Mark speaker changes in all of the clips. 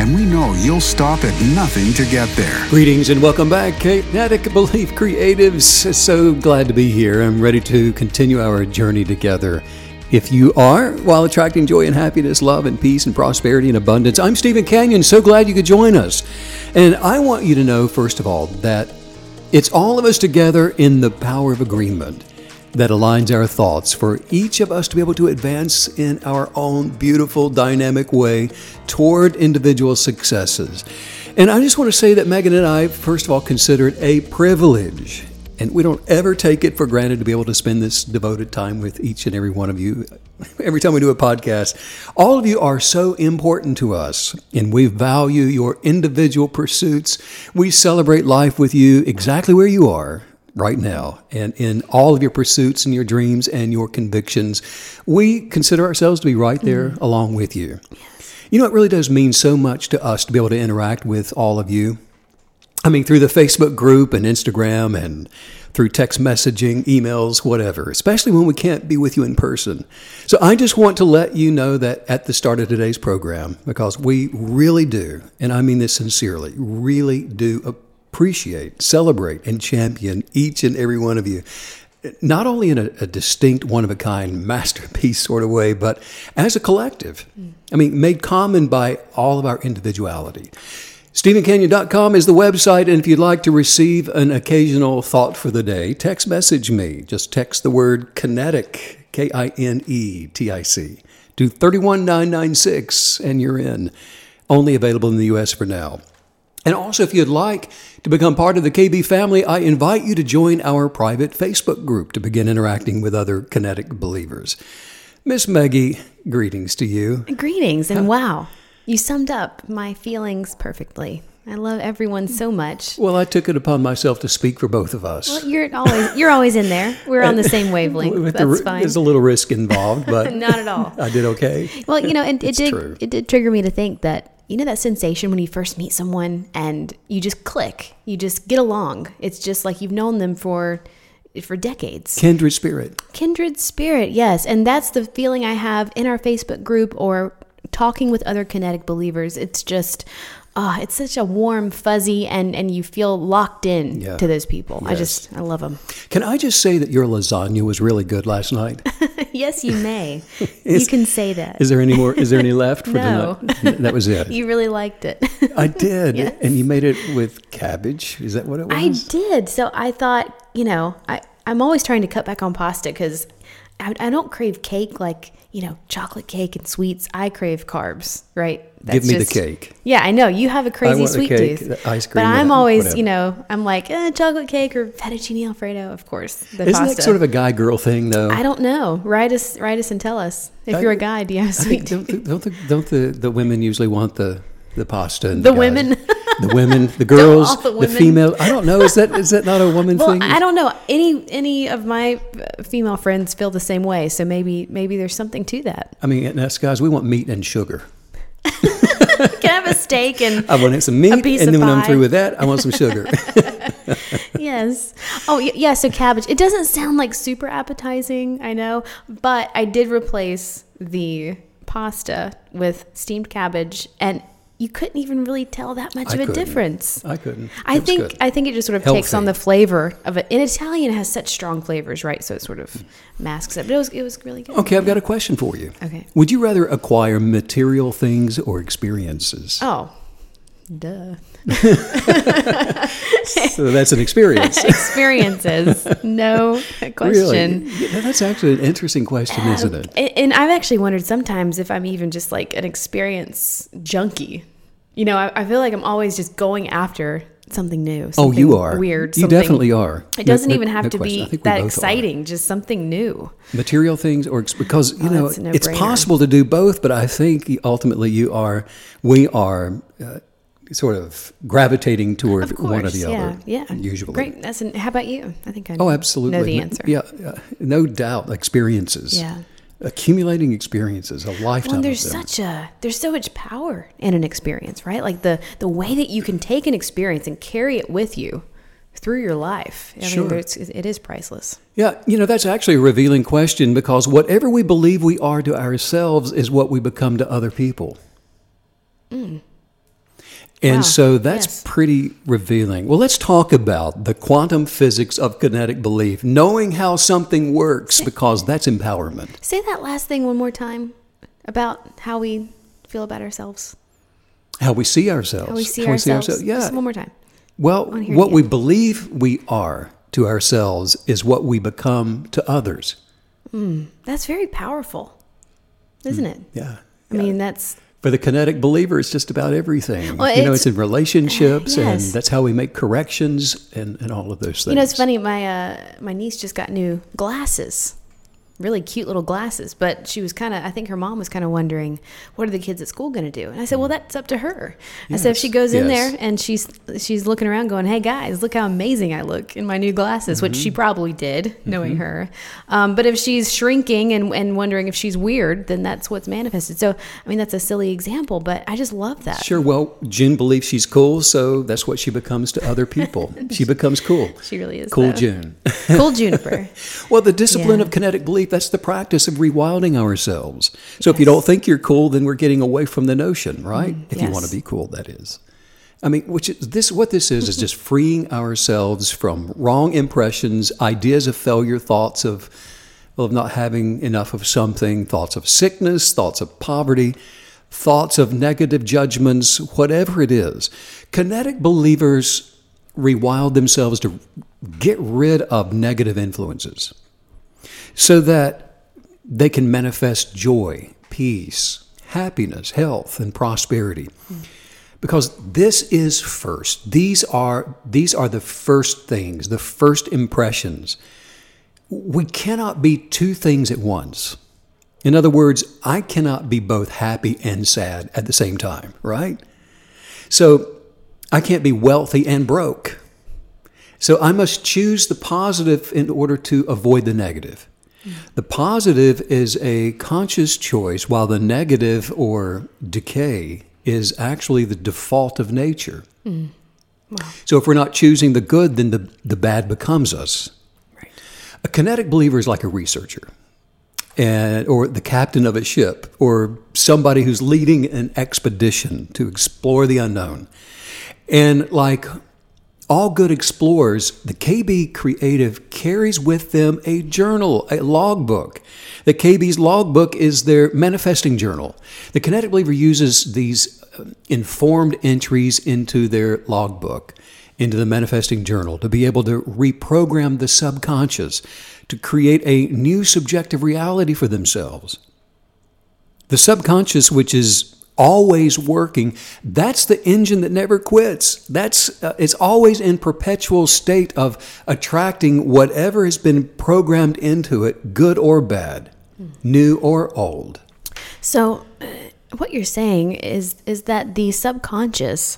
Speaker 1: and we know you'll stop at nothing to get there.
Speaker 2: Greetings and welcome back, Kinetic Belief Creatives. So glad to be here. I'm ready to continue our journey together. If you are, while attracting joy and happiness, love and peace and prosperity and abundance, I'm Stephen Canyon. So glad you could join us. And I want you to know, first of all, that it's all of us together in the power of agreement that aligns our thoughts for each of us to be able to advance in our own beautiful, dynamic way toward individual successes. And I just want to say that Megan and I, first of all, consider it a privilege and we don't ever take it for granted to be able to spend this devoted time with each and every one of you every time we do a podcast. All of you are so important to us, and we value your individual pursuits. We celebrate life with you exactly where you are right now and in all of your pursuits and your dreams and your convictions. We consider ourselves to be right there mm-hmm. along with you. You know, it really does mean so much to us to be able to interact with all of you. I mean, through the Facebook group and Instagram and through text messaging, emails, whatever, especially when we can't be with you in person. So I just want to let you know that at the start of today's program, because we really do, and I mean this sincerely, really do appreciate, celebrate, and champion each and every one of you. Not only in a, a distinct, one of a kind masterpiece sort of way, but as a collective. Mm. I mean, made common by all of our individuality. StephenCanyon.com is the website, and if you'd like to receive an occasional thought for the day, text message me. Just text the word kinetic, K I N E T I C, to 31996, and you're in. Only available in the U.S. for now. And also, if you'd like to become part of the KB family, I invite you to join our private Facebook group to begin interacting with other kinetic believers. Miss Maggie, greetings to you.
Speaker 3: Greetings, and uh, wow. You summed up my feelings perfectly. I love everyone so much.
Speaker 2: Well, I took it upon myself to speak for both of us.
Speaker 3: Well, you're always you're always in there. We're on the same wavelength. That's
Speaker 2: the,
Speaker 3: fine.
Speaker 2: There's a little risk involved, but
Speaker 3: not at all.
Speaker 2: I did okay.
Speaker 3: Well, you know, it, it did true. it did trigger me to think that you know that sensation when you first meet someone and you just click, you just get along. It's just like you've known them for for decades.
Speaker 2: Kindred spirit.
Speaker 3: Kindred spirit, yes. And that's the feeling I have in our Facebook group or talking with other kinetic believers, it's just oh, it's such a warm, fuzzy, and and you feel locked in yeah. to those people. Yes. I just I love them.
Speaker 2: Can I just say that your lasagna was really good last night?
Speaker 3: yes, you may. is, you can say that.
Speaker 2: Is there any more? Is there any left for
Speaker 3: no.
Speaker 2: tonight? That was it.
Speaker 3: You really liked it.
Speaker 2: I did, yes. and you made it with cabbage. Is that what it was?
Speaker 3: I did. So I thought, you know, I I'm always trying to cut back on pasta because I, I don't crave cake like you know, chocolate cake and sweets. I crave carbs, right?
Speaker 2: That's Give me just, the cake.
Speaker 3: Yeah, I know you have a crazy sweet
Speaker 2: cake,
Speaker 3: tooth.
Speaker 2: ice cream,
Speaker 3: but I'm always, whatever. you know, I'm like eh, chocolate cake or fettuccine alfredo, of course.
Speaker 2: Isn't pasta. that sort of a guy girl thing, though?
Speaker 3: I don't know. Write us, write us, and tell us if I, you're a guy. Do you have sweet
Speaker 2: tooth? Don't, don't, the, don't the, the women usually want the the pasta?
Speaker 3: And the, the women.
Speaker 2: the women, the girls, the, the, female. I don't know. Is that is that not a woman
Speaker 3: well,
Speaker 2: thing?
Speaker 3: I don't know. Any any of my uh, female friends feel the same way. So maybe maybe there's something to that.
Speaker 2: I mean, us guys, we want meat and sugar.
Speaker 3: Can I have a steak and
Speaker 2: I want some meat, and then when I'm through with that, I want some sugar.
Speaker 3: yes. Oh, yeah. So cabbage. It doesn't sound like super appetizing, I know, but I did replace the pasta with steamed cabbage, and you couldn't even really tell that much
Speaker 2: I
Speaker 3: of a
Speaker 2: couldn't.
Speaker 3: difference.
Speaker 2: I couldn't. It
Speaker 3: I think. I think it just sort of Healthy. takes on the flavor of it. In Italian, it has such strong flavors, right? So it sort of masks it. But it was it was really good.
Speaker 2: Okay, I've got a question for you.
Speaker 3: Okay.
Speaker 2: Would you rather acquire material things or experiences?
Speaker 3: Oh, duh.
Speaker 2: so that's an experience.
Speaker 3: Experiences, no question.
Speaker 2: Really? Yeah, that's actually an interesting question, isn't it?
Speaker 3: And I've actually wondered sometimes if I'm even just like an experience junkie. You know, I, I feel like I'm always just going after something new. Something
Speaker 2: oh, you are
Speaker 3: weird.
Speaker 2: You definitely are.
Speaker 3: It doesn't no, even have no to be that exciting. Are. Just something new.
Speaker 2: Material things, or because you oh, know, it's possible to do both. But I think ultimately you are. We are. Uh, sort of gravitating toward
Speaker 3: Of course,
Speaker 2: one or the
Speaker 3: yeah,
Speaker 2: other.
Speaker 3: yeah.
Speaker 2: Usually.
Speaker 3: Great. That's an, how about you? I think I
Speaker 2: Oh, absolutely.
Speaker 3: know the
Speaker 2: No-
Speaker 3: answer.
Speaker 2: Yeah, uh, no doubt. Experiences.
Speaker 3: Yeah.
Speaker 2: Accumulating experiences, a lifetime.
Speaker 3: Well, there's such a there's so much power in an experience, right? Like the the way that you can take an experience and carry it with you through your life. I
Speaker 2: Sure.
Speaker 3: mean, it's, it is priceless.
Speaker 2: Yeah, you know, that's actually a revealing question because whatever we believe we are to ourselves is what we become to other people. Mm. And
Speaker 3: Mm. Wow,
Speaker 2: so that's
Speaker 3: yes.
Speaker 2: pretty revealing. Well, let's talk about the quantum physics of kinetic belief, knowing how something works, because that's empowerment.
Speaker 3: Say that last thing one more time about how we feel about ourselves.
Speaker 2: How we see ourselves.
Speaker 3: How we see ourselves.
Speaker 2: Yeah.
Speaker 3: Just one more time.
Speaker 2: Well, what we believe we are to ourselves is what we become to others.
Speaker 3: That's very powerful, isn't it?
Speaker 2: Yeah.
Speaker 3: I mean, that's
Speaker 2: For the kinetic believer, it's just about everything.
Speaker 3: Well,
Speaker 2: you know,
Speaker 3: it's-
Speaker 2: in relationships, and that's how we make corrections and, and all of those things.
Speaker 3: You know, it's funny. My uh, my niece just got new glasses, really cute little glasses. But she was kind of, I think her mom was kind of wondering, what are the kids at school going to do? And I said, well, that's up to her. I said, if she
Speaker 2: Yes,
Speaker 3: goes in there and she's she's looking around, going, hey guys, look how amazing I look in my new glasses, which
Speaker 2: Mm-hmm.
Speaker 3: she probably did, knowing her. Um, but if she's shrinking and and wondering if she's weird, then that's what's manifested. So, I mean, that's a silly example, but I just love that.
Speaker 2: Sure. Well, June believes she's cool, so that's what she becomes to other people. she becomes cool.
Speaker 3: She really is
Speaker 2: Cool
Speaker 3: though.
Speaker 2: June.
Speaker 3: cool juniper.
Speaker 2: well, the discipline
Speaker 3: Yeah.
Speaker 2: of kinetic belief, that's the practice of rewilding ourselves. So if you don't think you're cool, then we're getting away from the notion, right? if you
Speaker 3: Mm,
Speaker 2: want to be cool, that is. I mean, which is this what this is is just freeing ourselves from wrong impressions, ideas of failure, thoughts of of not having enough of something, thoughts of sickness, thoughts of poverty, thoughts of negative judgments, whatever it is. Kinetic believers rewild themselves to get rid of negative influences so that they can manifest joy, peace, happiness, health, and prosperity. Because this is first. These are these are the first things, the first impressions. We cannot be two things at once. In other words, I cannot be both happy and sad at the same time, right? So I can't be wealthy and broke. So I must choose the positive in order to avoid the negative. The positive is a conscious choice, while the negative or decay is actually the default of nature. Mm. So if we're not choosing the good, then the, the bad becomes us.
Speaker 3: Right.
Speaker 2: A kinetic believer is like a researcher, and or the captain of a ship, or somebody who's leading an expedition to explore the unknown. And like all good explorers, the KB Creative carries with them a journal, a logbook. The KB's logbook is their manifesting journal. The kinetic believer uses these uh, informed entries into their logbook, into the manifesting journal, to be able to reprogram the subconscious, to create a new subjective reality for themselves. The subconscious, which is always working, that's the engine that never quits. That's uh, it's always in perpetual state of attracting whatever has been programmed into it, good or bad, new or old.
Speaker 3: So, uh, what you're saying is is that the subconscious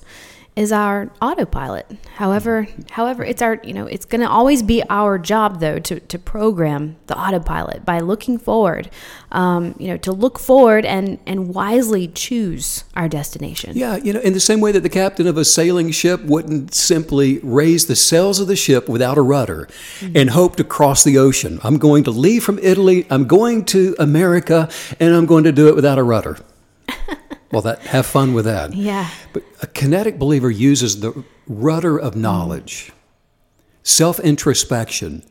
Speaker 3: is our autopilot. However, however, it's our you know it's going to always be our job though to to program the autopilot by looking forward. Um, you know, to look forward and and wisely choose our destination.
Speaker 2: Yeah, you know, in the same way that the captain of a sailing ship wouldn't simply raise the sails of the ship without a rudder and hope to cross the ocean. I'm going to leave from Italy, I'm going to America, and I'm going to do it without a rudder. Well, that have fun with that.
Speaker 3: Yeah.
Speaker 2: But a kinetic believer uses the rudder of knowledge, self introspection,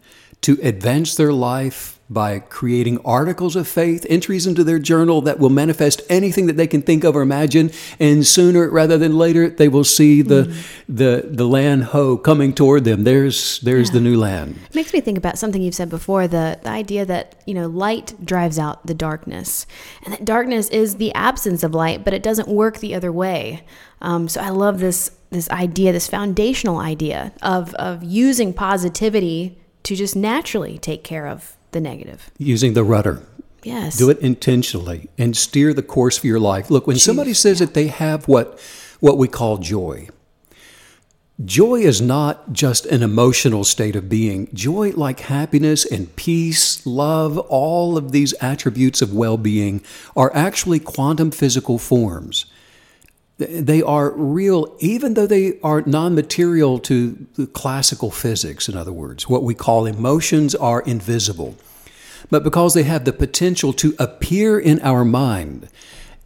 Speaker 2: to advance their life by creating articles of faith, entries into their journal that will manifest anything that they can think of or imagine, and sooner rather than later they will see the the the land ho coming toward them. There's there's the new land.
Speaker 3: It Makes me think about something you've said before the, the idea that, you know, light drives out the darkness. And that darkness is the absence of light, but it doesn't work the other way. Um, so I love this this idea, this foundational idea of, of using positivity to just naturally take care of the negative.
Speaker 2: Using the rudder.
Speaker 3: Yes.
Speaker 2: Do it intentionally and steer the course for your life. Look, when somebody says that they have what what we call joy. Joy is not just an emotional state of being. Joy, like happiness and peace, love, all of these attributes of well being, are actually quantum physical forms. They are real, even though they are non material to classical physics, in other words. What we call emotions are invisible. But because they have the potential to appear in our mind,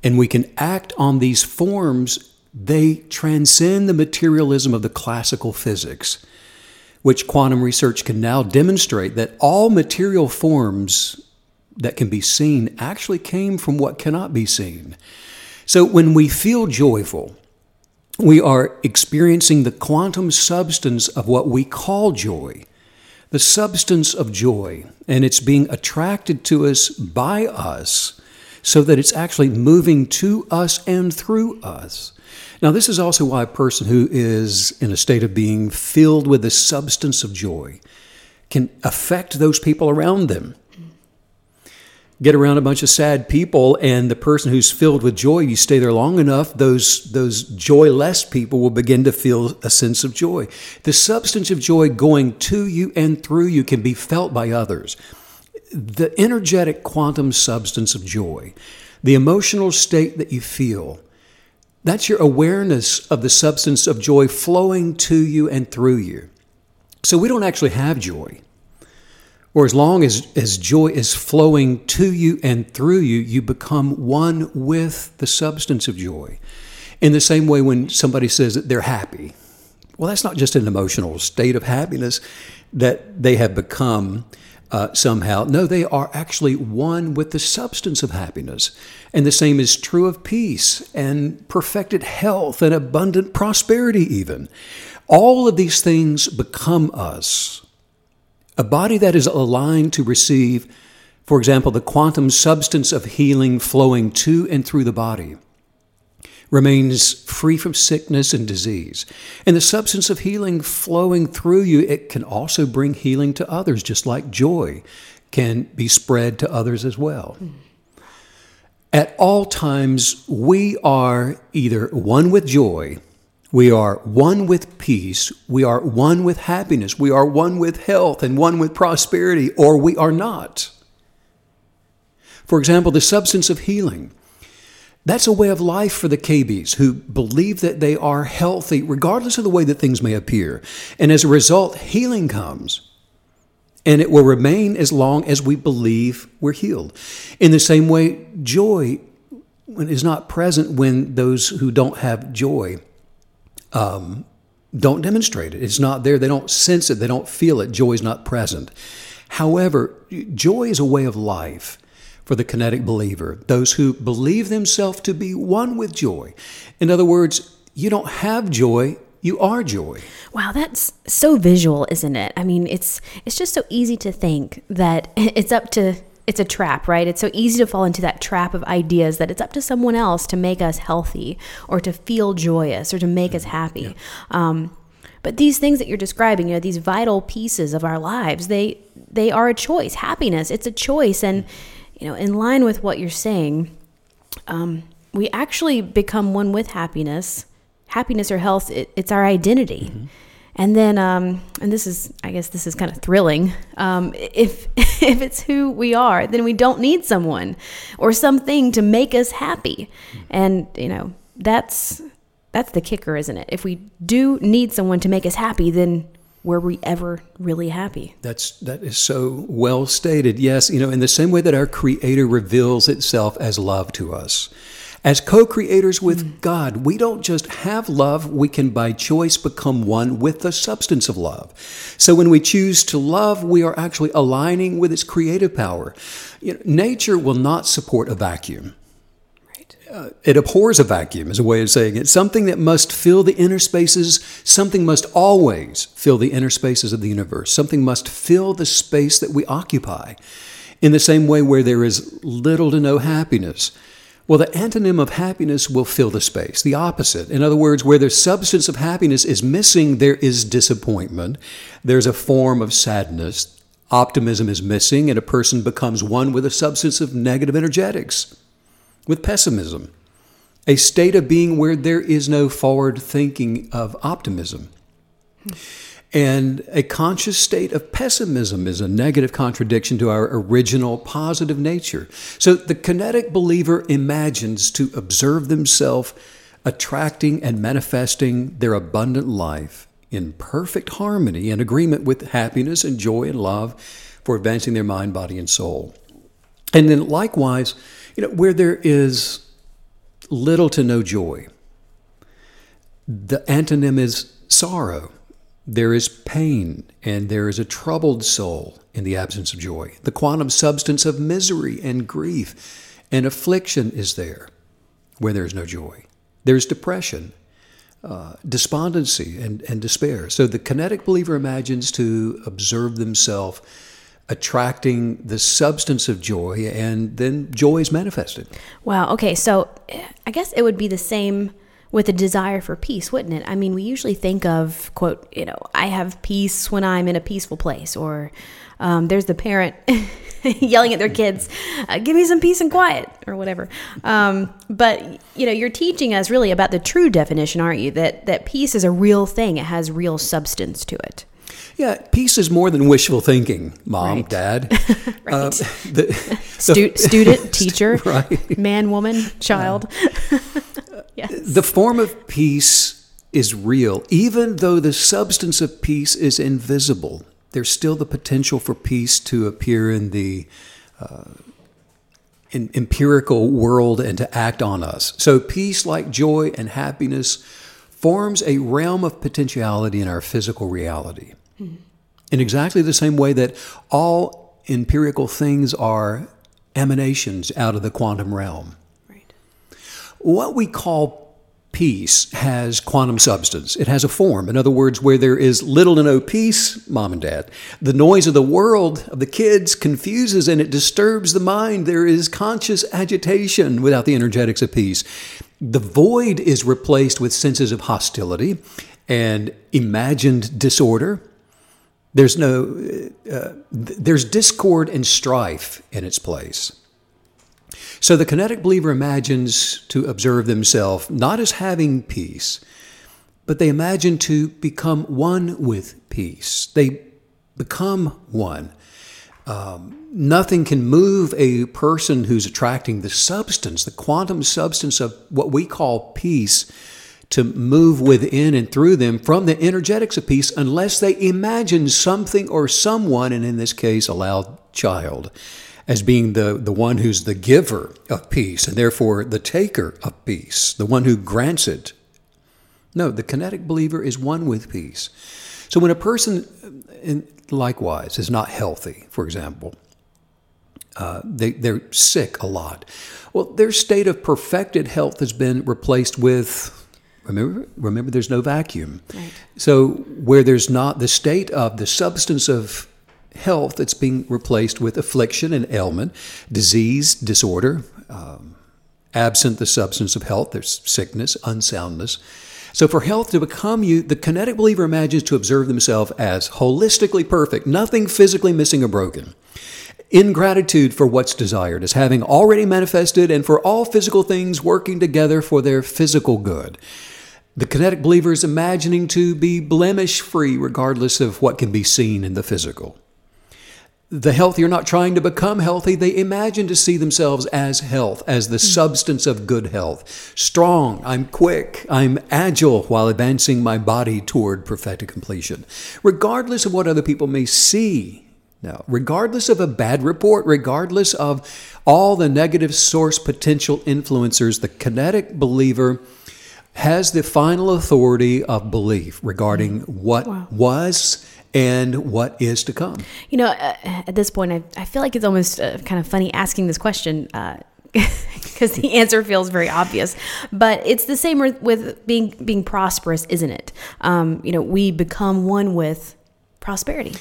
Speaker 2: and we can act on these forms, they transcend the materialism of the classical physics, which quantum research can now demonstrate that all material forms that can be seen actually came from what cannot be seen. So when we feel joyful, we are experiencing the quantum substance of what we call joy, the substance of joy, and it's being attracted to us by us so that it's actually moving to us and through us. Now, this is also why a person who is in a state of being filled with the substance of joy can affect those people around them get around a bunch of sad people and the person who's filled with joy you stay there long enough those those joyless people will begin to feel a sense of joy. The substance of joy going to you and through you can be felt by others. The energetic quantum substance of joy the emotional state that you feel that's your awareness of the substance of joy flowing to you and through you. So we don't actually have joy or as long as, as joy is flowing to you and through you, you become one with the substance of joy. In the same way, when somebody says that they're happy, well, that's not just an emotional state of happiness that they have become uh, somehow. No, they are actually one with the substance of happiness. And the same is true of peace and perfected health and abundant prosperity, even. All of these things become us a body that is aligned to receive, for example, the quantum substance of healing flowing to and through the body, remains free from sickness and disease. And the substance of healing flowing through you, it can also bring healing to others, just like joy can be spread to others as well. At all times, we are either one with joy we are one with peace. We are one with happiness. We are one with health and one with prosperity, or we are not. For example, the substance of healing. That's a way of life for the KBs who believe that they are healthy, regardless of the way that things may appear. And as a result, healing comes. And it will remain as long as we believe we're healed. In the same way, joy is not present when those who don't have joy um, don't demonstrate it. It's not there. They don't sense it. They don't feel it. Joy is not present. However, joy is a way of life for the kinetic believer, those who believe themselves to be one with joy. In other words, you don't have joy, you are joy.
Speaker 3: Wow, that's so visual, isn't it? I mean, it's it's just so easy to think that it's up to it's a trap, right? It's so easy to fall into that trap of ideas that it's up to someone else to make us healthy or to feel joyous or to make us happy. Yeah. Um, but these things that you're describing, you know, these vital pieces of our lives, they they are a choice. Happiness, it's a choice, and you know, in line with what you're saying, um, we actually become one with happiness. Happiness or health, it, it's our identity. Mm-hmm. And then, um, and this is, I guess, this is kind of thrilling. Um, if if it's who we are, then we don't need someone or something to make us happy. And you know, that's that's the kicker, isn't it? If we do need someone to make us happy, then were we ever really happy?
Speaker 2: That's that is so well stated. Yes, you know, in the same way that our Creator reveals itself as love to us. As co creators with mm. God, we don't just have love, we can by choice become one with the substance of love. So when we choose to love, we are actually aligning with its creative power. You know, nature will not support a vacuum. Uh, it abhors a vacuum, is a way of saying it. Something that must fill the inner spaces, something must always fill the inner spaces of the universe. Something must fill the space that we occupy. In the same way, where there is little to no happiness, well, the antonym of happiness will fill the space, the opposite. In other words, where the substance of happiness is missing, there is disappointment. There's a form of sadness. Optimism is missing, and a person becomes one with a substance of negative energetics, with pessimism. a state of being where there is no forward thinking of optimism. And a conscious state of pessimism is a negative contradiction to our original positive nature. So the kinetic believer imagines to observe themselves attracting and manifesting their abundant life in perfect harmony and agreement with happiness and joy and love for advancing their mind, body, and soul. And then likewise, you know, where there is little to no joy, the antonym is sorrow. There is pain and there is a troubled soul in the absence of joy. The quantum substance of misery and grief and affliction is there where there is no joy. There's depression, uh, despondency, and, and despair. So the kinetic believer imagines to observe themselves attracting the substance of joy, and then joy is manifested.
Speaker 3: Wow. Okay. So I guess it would be the same with a desire for peace, wouldn't it? I mean, we usually think of, quote, you know, I have peace when I'm in a peaceful place, or um, there's the parent yelling at their kids, uh, give me some peace and quiet, or whatever. Um, but, you know, you're teaching us really about the true definition, aren't you? That, that peace is a real thing, it has real substance to it.
Speaker 2: Yeah, peace is more than wishful thinking, mom,
Speaker 3: Right.
Speaker 2: dad.
Speaker 3: right.
Speaker 2: Uh, the-
Speaker 3: Stu- student, teacher,
Speaker 2: right.
Speaker 3: man, woman, child. Yes.
Speaker 2: The form of peace is real, even though the substance of peace is invisible. There's still the potential for peace to appear in the uh, in empirical world and to act on us. So, peace, like joy and happiness, forms a realm of potentiality in our physical reality. In exactly the same way that all empirical things are emanations out of the quantum realm. What we call peace has quantum substance. It has a form. In other words, where there is little to no peace, mom and dad, the noise of the world, of the kids, confuses and it disturbs the mind. There is conscious agitation without the energetics of peace. The void is replaced with senses of hostility and imagined disorder. There's no, uh, there's discord and strife in its place. So the kinetic believer imagines to observe themselves not as having peace, but they imagine to become one with peace. They become one. Um, nothing can move a person who's attracting the substance, the quantum substance of what we call peace, to move within and through them from the energetics of peace unless they imagine something or someone, and in this case, a loud child, as being the, the one who's the giver of peace and therefore the taker of peace, the one who grants it. No, the kinetic believer is one with peace. So when a person, in, likewise, is not healthy, for example, uh, they, they're sick a lot. Well, their state of perfected health has been replaced with, remember, remember there's no vacuum.
Speaker 3: Right.
Speaker 2: So where there's not the state of the substance of health, that's being replaced with affliction and ailment, disease, disorder. Um, absent the substance of health, there's sickness, unsoundness. So for health to become you, the kinetic believer imagines to observe themselves as holistically perfect, nothing physically missing or broken. In gratitude for what's desired, as having already manifested, and for all physical things working together for their physical good. The kinetic believer is imagining to be blemish free, regardless of what can be seen in the physical. The healthy are not trying to become healthy. They imagine to see themselves as health, as the hmm. substance of good health. Strong, I'm quick, I'm agile while advancing my body toward perfected completion. Regardless of what other people may see, now, regardless of a bad report, regardless of all the negative source potential influencers, the kinetic believer has the final authority of belief regarding hmm. what
Speaker 3: Wow.
Speaker 2: was and what is to come.
Speaker 3: You know, uh, at this point, I, I feel like it's almost uh, kind of funny asking this question because the answer feels very obvious. But it's the same with, with being being prosperous, isn't it? Um, you know, we become one with prosperity.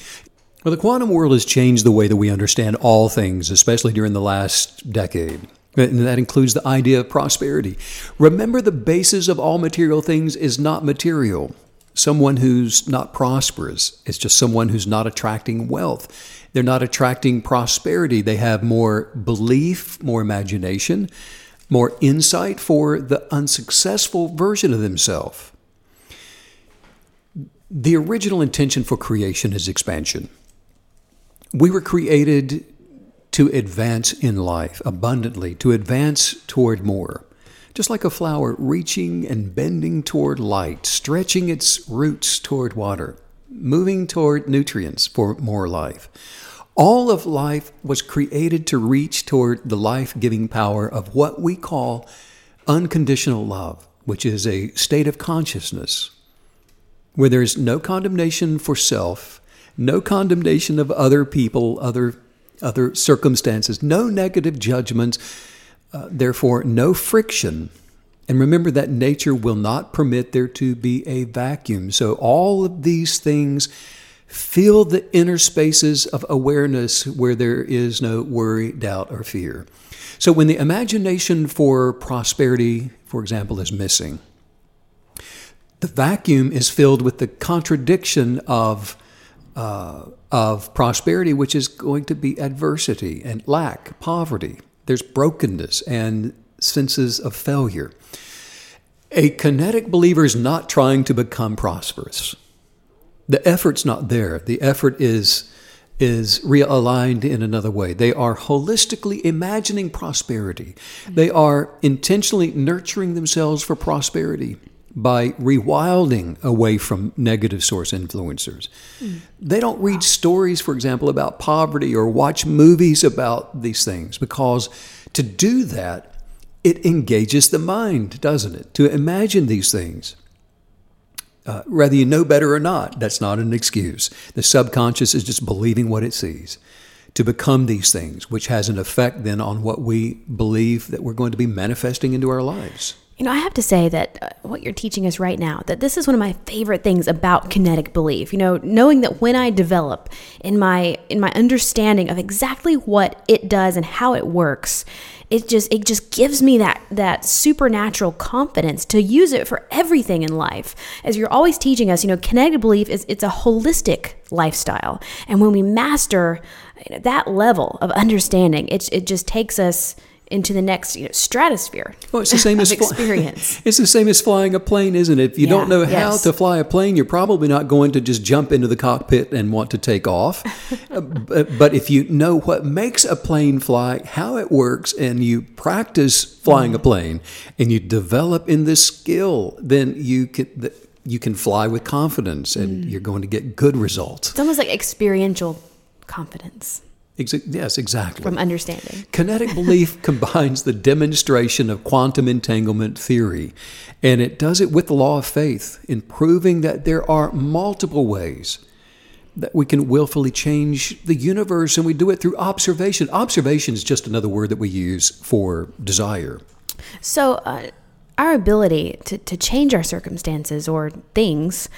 Speaker 2: Well, the quantum world has changed the way that we understand all things, especially during the last decade. And that includes the idea of prosperity. Remember, the basis of all material things is not material. Someone who's not prosperous. It's just someone who's not attracting wealth. They're not attracting prosperity. They have more belief, more imagination, more insight for the unsuccessful version of themselves. The original intention for creation is expansion. We were created to advance in life abundantly, to advance toward more. Just like a flower reaching and bending toward light, stretching its roots toward water, moving toward nutrients for more life. All of life was created to reach toward the life giving power of what we call unconditional love, which is a state of consciousness where there is no condemnation for self, no condemnation of other people, other, other circumstances, no negative judgments, uh, therefore, no friction. And remember that nature will not permit there to be a vacuum. So, all of these things fill the inner spaces of awareness where there is no worry, doubt, or fear. So, when the imagination for prosperity, for example, is missing, the vacuum is filled with the contradiction of, uh, of prosperity, which is going to be adversity and lack, poverty. There's brokenness and senses of failure. A kinetic believer is not trying to become prosperous. The effort's not there. The effort is is realigned in another way. They are holistically imagining prosperity. They are intentionally nurturing themselves for prosperity by rewilding away from negative source influencers. Mm. They don't read stories, for example, about poverty or watch movies about these things because to do that, it engages the mind, doesn't it? To imagine these things. Uh, whether you know better or not, that's not an excuse. The subconscious is just believing what it sees to become these things, which has an effect then on what we believe that we're going to be manifesting into our lives.
Speaker 3: You know, I have to say that uh, what you're teaching us right now, that this is one of my favorite things about kinetic belief. You know, knowing that when I develop in my in my understanding of exactly what it does and how it works, it just it just gives me that that supernatural confidence to use it for everything in life. As you're always teaching us, you know, kinetic belief is it's a holistic lifestyle. And when we master you know, that level of understanding, it it just takes us into the next you know, stratosphere.
Speaker 2: Well, it's the same as
Speaker 3: experience.
Speaker 2: it's the same as flying a plane, isn't it? If you yeah, don't know yes. how to fly a plane, you're probably not going to just jump into the cockpit and want to take off. Uh, but if you know what makes a plane fly, how it works, and you practice flying mm. a plane, and you develop in this skill, then you can you can fly with confidence, and mm. you're going to get good results.
Speaker 3: It's almost like experiential confidence.
Speaker 2: Exa- yes, exactly.
Speaker 3: From understanding.
Speaker 2: Kinetic belief combines the demonstration of quantum entanglement theory, and it does it with the law of faith in proving that there are multiple ways that we can willfully change the universe, and we do it through observation. Observation is just another word that we use for desire.
Speaker 3: So, uh, our ability to, to change our circumstances or things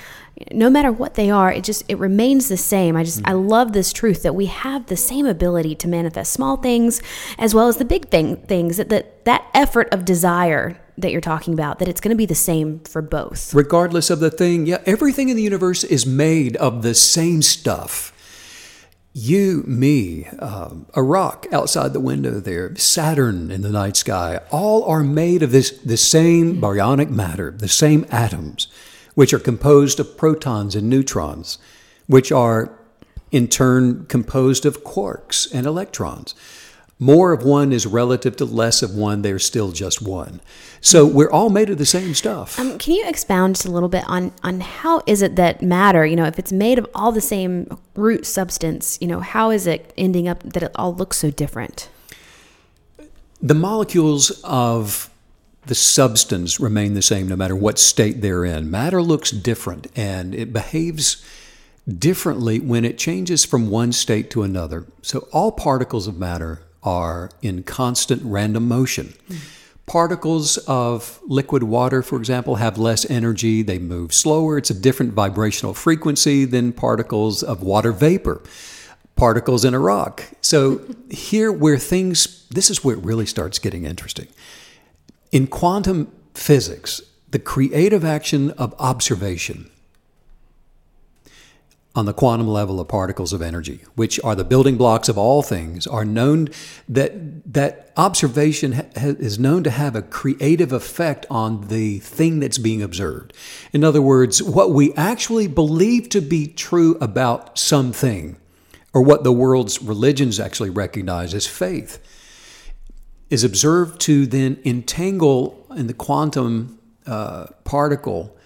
Speaker 3: no matter what they are it just it remains the same. I just mm-hmm. i love this truth that we have the same ability to manifest small things as well as the big thing things that that, that effort of desire that you're talking about that it's going to be the same for both.
Speaker 2: Regardless of the thing yeah everything in the universe is made of the same stuff. You, me, um, a rock outside the window there, Saturn in the night sky, all are made of this the same baryonic matter, the same atoms which are composed of protons and neutrons, which are in turn composed of quarks and electrons. More of one is relative to less of one, they're still just one. So we're all made of the same stuff.
Speaker 3: Um, can you expound just a little bit on, on how is it that matter, you know, if it's made of all the same root substance, you know, how is it ending up that it all looks so different?
Speaker 2: The molecules of the substance remain the same no matter what state they're in. Matter looks different and it behaves differently when it changes from one state to another. So all particles of matter are in constant random motion. Mm. Particles of liquid water, for example, have less energy, they move slower, it's a different vibrational frequency than particles of water vapor. Particles in a rock. So, here where things, this is where it really starts getting interesting. In quantum physics, the creative action of observation, on the quantum level of particles of energy, which are the building blocks of all things, are known that that observation ha- is known to have a creative effect on the thing that's being observed. In other words, what we actually believe to be true about something, or what the world's religions actually recognize as faith, is observed to then entangle in the quantum uh, particle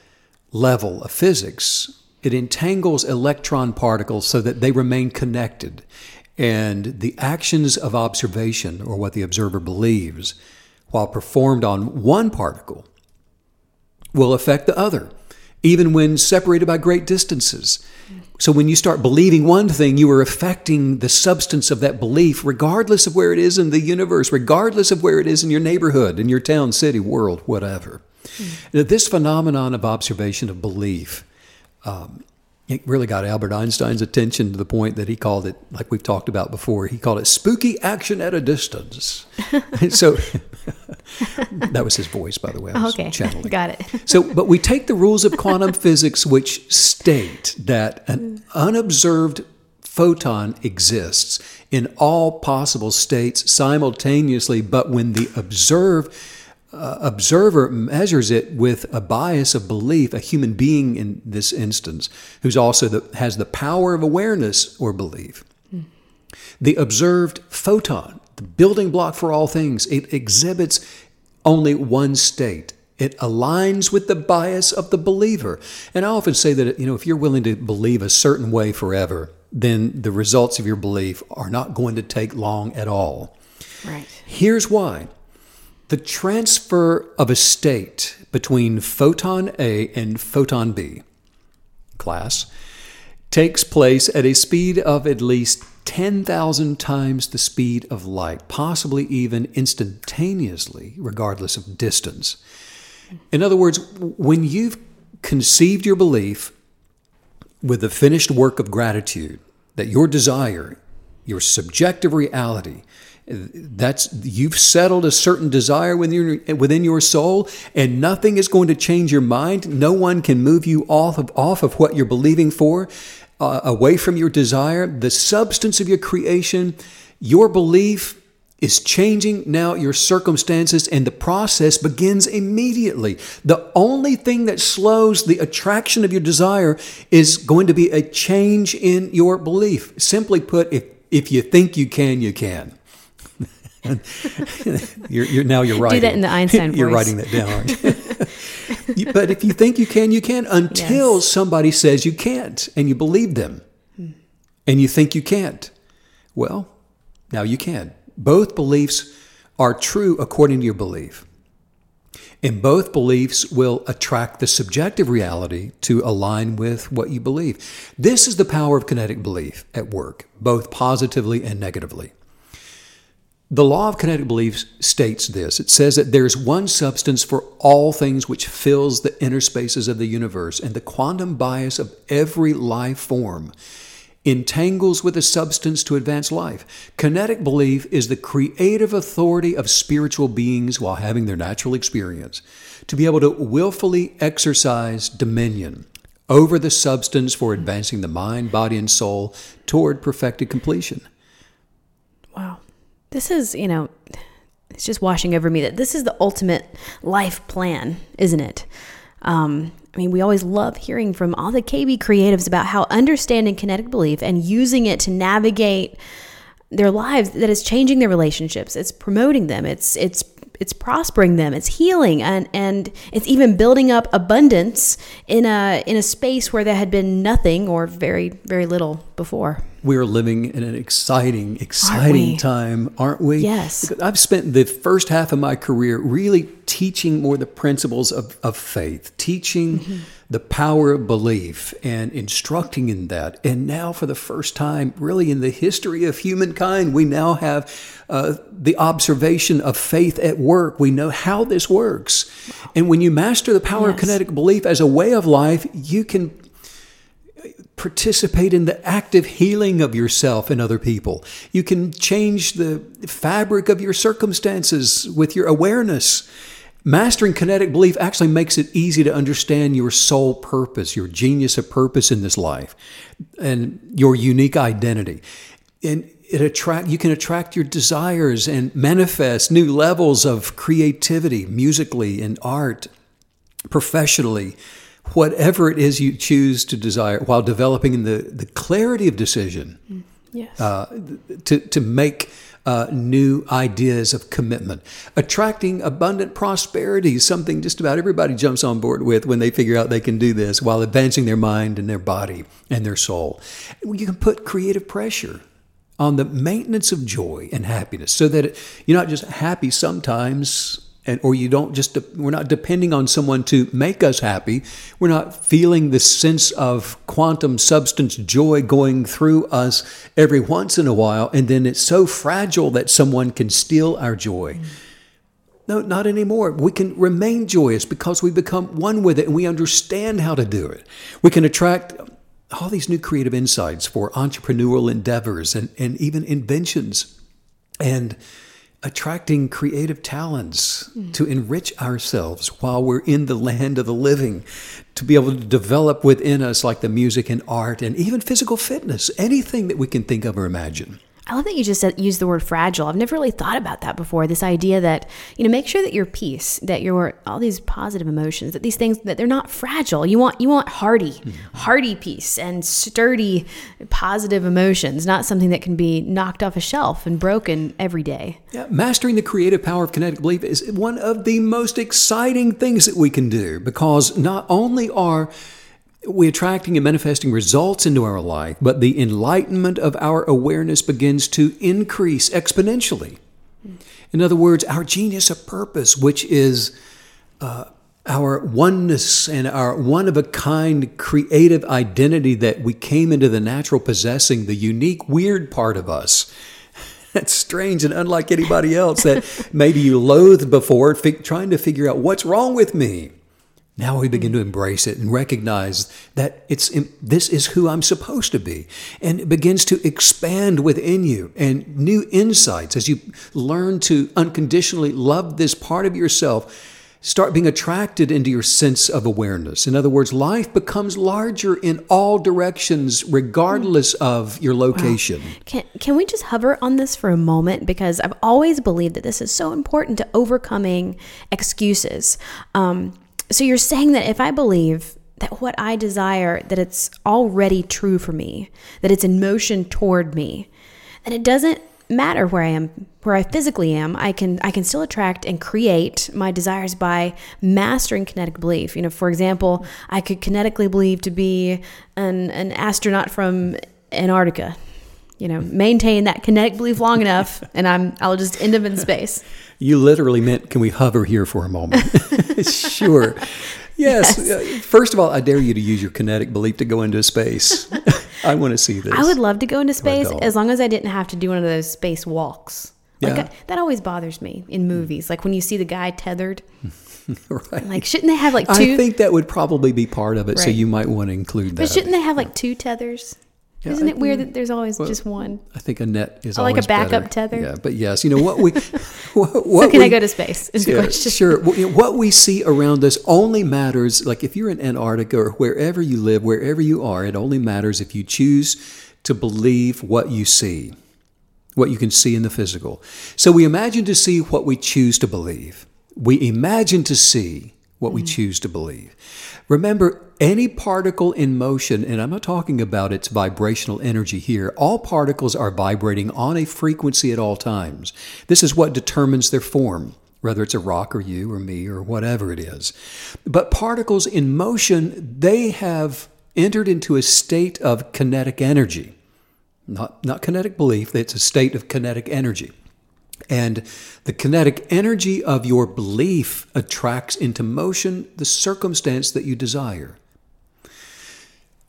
Speaker 2: level of physics it entangles electron particles so that they remain connected. And the actions of observation, or what the observer believes, while performed on one particle, will affect the other, even when separated by great distances. So when you start believing one thing, you are affecting the substance of that belief, regardless of where it is in the universe, regardless of where it is in your neighborhood, in your town, city, world, whatever. Mm. This phenomenon of observation of belief um, it really got Albert Einstein's attention to the point that he called it, like we've talked about before, he called it spooky action at a distance. so that was his voice, by the way.
Speaker 3: okay, channeling. got it.
Speaker 2: so, but we take the rules of quantum physics, which state that an unobserved photon exists in all possible states simultaneously, but when the observed uh, observer measures it with a bias of belief, a human being in this instance, who's also the, has the power of awareness or belief. Mm. The observed photon, the building block for all things, it exhibits only one state. It aligns with the bias of the believer. And I often say that you know if you're willing to believe a certain way forever, then the results of your belief are not going to take long at all.
Speaker 3: Right.
Speaker 2: Here's why. The transfer of a state between photon A and photon B, class, takes place at a speed of at least 10,000 times the speed of light, possibly even instantaneously, regardless of distance. In other words, when you've conceived your belief with the finished work of gratitude, that your desire, your subjective reality, that's you've settled a certain desire within your, within your soul and nothing is going to change your mind. No one can move you off of off of what you're believing for uh, away from your desire. The substance of your creation your belief is changing now your circumstances and the process begins immediately. The only thing that slows the attraction of your desire is going to be a change in your belief. Simply put if if you think you can you can you're, you're, now you're writing.
Speaker 3: Do that in the Einstein
Speaker 2: You're writing that down. but if you think you can, you can until yes. somebody says you can't and you believe them hmm. and you think you can't. Well, now you can. Both beliefs are true according to your belief. And both beliefs will attract the subjective reality to align with what you believe. This is the power of kinetic belief at work, both positively and negatively. The law of kinetic belief states this it says that there's one substance for all things which fills the inner spaces of the universe, and the quantum bias of every life form entangles with a substance to advance life. Kinetic belief is the creative authority of spiritual beings while having their natural experience to be able to willfully exercise dominion over the substance for advancing the mind, body, and soul toward perfected completion.
Speaker 3: This is, you know, it's just washing over me that this is the ultimate life plan, isn't it? Um, I mean, we always love hearing from all the KB creatives about how understanding kinetic belief and using it to navigate their lives that is changing their relationships. It's promoting them. It's it's it's prospering them. It's healing and and it's even building up abundance in a in a space where there had been nothing or very very little before
Speaker 2: we are living in an exciting, exciting aren't time, aren't we?
Speaker 3: Yes.
Speaker 2: Because I've spent the first half of my career really teaching more the principles of, of faith, teaching mm-hmm. the power of belief and instructing in that. And now, for the first time, really in the history of humankind, we now have uh, the observation of faith at work. We know how this works. And when you master the power yes. of kinetic belief as a way of life, you can participate in the active healing of yourself and other people. You can change the fabric of your circumstances with your awareness. Mastering kinetic belief actually makes it easy to understand your soul purpose, your genius of purpose in this life, and your unique identity. And it attract you can attract your desires and manifest new levels of creativity musically in art professionally whatever it is you choose to desire while developing the, the clarity of decision
Speaker 3: Yes.
Speaker 2: uh, to, to make uh, new ideas of commitment. Attracting abundant prosperity is something just about everybody jumps on board with when they figure out they can do this while advancing their mind and their body and their soul. You can put creative pressure on the maintenance of joy and happiness so that you're not just happy sometimes and or you don't just we're not depending on someone to make us happy. We're not feeling the sense of quantum substance joy going through us every once in a while. And then it's so fragile that someone can steal our joy. No not anymore. We can remain joyous because we become one with it and we understand how to do it. We can attract all these new creative insights for entrepreneurial endeavors and, and even inventions. And attracting creative talents to enrich ourselves while we're in the land of the living, to be able to develop within us like the music and art and even physical fitness, anything that we can think of or imagine.
Speaker 3: I love that you just said, used the word fragile. I've never really thought about that before. This idea that, you know, make sure that your peace, that your all these positive emotions, that these things that they're not fragile. You want you want hardy, hardy mm-hmm. peace and sturdy positive emotions, not something that can be knocked off a shelf and broken every day.
Speaker 2: Yeah, mastering the creative power of kinetic belief is one of the most exciting things that we can do because not only are we are attracting and manifesting results into our life, but the enlightenment of our awareness begins to increase exponentially. In other words, our genius of purpose, which is uh, our oneness and our one of a kind creative identity that we came into the natural possessing, the unique, weird part of us. That's strange and unlike anybody else that maybe you loathed before, trying to figure out what's wrong with me. Now we begin to embrace it and recognize that it's this is who I'm supposed to be, and it begins to expand within you and new insights as you learn to unconditionally love this part of yourself. Start being attracted into your sense of awareness. In other words, life becomes larger in all directions, regardless of your location.
Speaker 3: Can, can we just hover on this for a moment? Because I've always believed that this is so important to overcoming excuses. Um, so you're saying that if I believe that what I desire, that it's already true for me, that it's in motion toward me, that it doesn't matter where I am, where I physically am. I can I can still attract and create my desires by mastering kinetic belief. You know, for example, I could kinetically believe to be an an astronaut from Antarctica. You know, maintain that kinetic belief long enough, and I'm I'll just end up in space.
Speaker 2: You literally meant, can we hover here for a moment? sure. Yes.
Speaker 3: Yes.
Speaker 2: Uh, First of all, I dare you to use your kinetic belief to go into space. I want to see this.
Speaker 3: I would love to go into space as long as I didn't have to do one of those space walks. Like
Speaker 2: Yeah.
Speaker 3: I- that always bothers me in movies. Like when you see the guy tethered.
Speaker 2: right.
Speaker 3: Like shouldn't they have like two I
Speaker 2: think that would probably be part of it, so you might want to include that.
Speaker 3: but shouldn't they have like two tethers?
Speaker 2: Yeah,
Speaker 3: Isn't
Speaker 2: I-
Speaker 3: it weird that there's always just one?
Speaker 2: I think a net is
Speaker 3: Oh, like a backup
Speaker 2: better.
Speaker 3: tether?
Speaker 2: Yeah, but yes, you know what we. what, what
Speaker 3: So can
Speaker 2: we,
Speaker 3: I go to space? Is the question.
Speaker 2: Sure. Well, you know, what we see around us only matters, like if you're in Antarctica or wherever you live, wherever you are, it only matters if you choose to believe what you see, what you can see in the physical. So we imagine to see what we choose to believe. We imagine to see what we mm-hmm. choose to believe. Remember, any particle in motion, and I'm not talking about its vibrational energy here, all particles are vibrating on a frequency at all times. This is what determines their form, whether it's a rock or you or me or whatever it is. But particles in motion, they have entered into a state of kinetic energy. Not, not kinetic belief, it's a state of kinetic energy. And the kinetic energy of your belief attracts into motion the circumstance that you desire.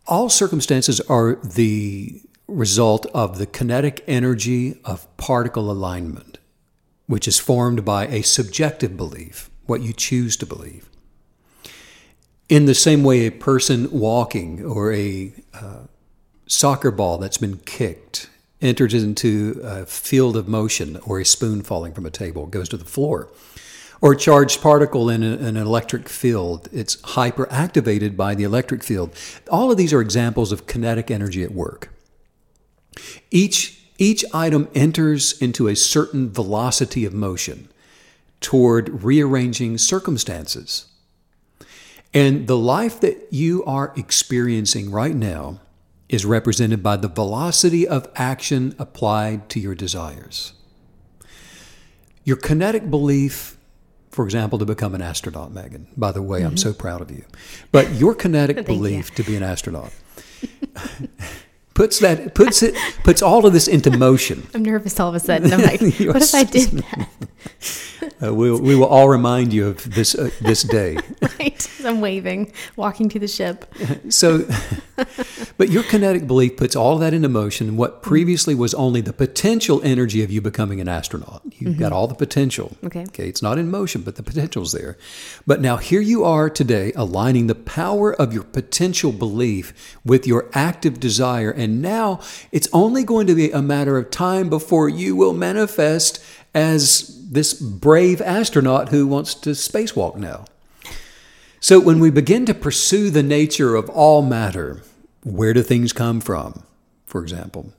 Speaker 2: All circumstances are the result of the kinetic energy of particle alignment, which is formed by a subjective belief, what you choose to believe. In the same way, a person walking or a uh, soccer ball that's been kicked enters into a field of motion or a spoon falling from a table goes to the floor or a charged particle in an electric field. It's hyperactivated by the electric field. All of these are examples of kinetic energy at work. Each, each item enters into a certain velocity of motion toward rearranging circumstances. And the life that you are experiencing right now is represented by the velocity of action applied to your desires. Your kinetic belief, for example, to become an astronaut, Megan, by the way, I'm so proud of you. But your kinetic belief to be an astronaut puts that puts it puts all of this into motion.
Speaker 3: I'm nervous all of a sudden. I'm like,
Speaker 2: You
Speaker 3: what if I did that?
Speaker 2: Uh, we, we will all remind you of this uh, this day.
Speaker 3: right. I'm waving, walking to the ship.
Speaker 2: So, but your kinetic belief puts all that into motion. What mm-hmm. previously was only the potential energy of you becoming an astronaut, you've got mm-hmm. all the potential.
Speaker 3: Okay.
Speaker 2: Okay. It's not in motion, but the potential's there. But now here you are today, aligning the power of your potential belief with your active desire. And now it's only going to be a matter of time before you will manifest as this brave astronaut who wants to spacewalk now. So, when we begin to pursue the nature of all matter, where do things come from? For example,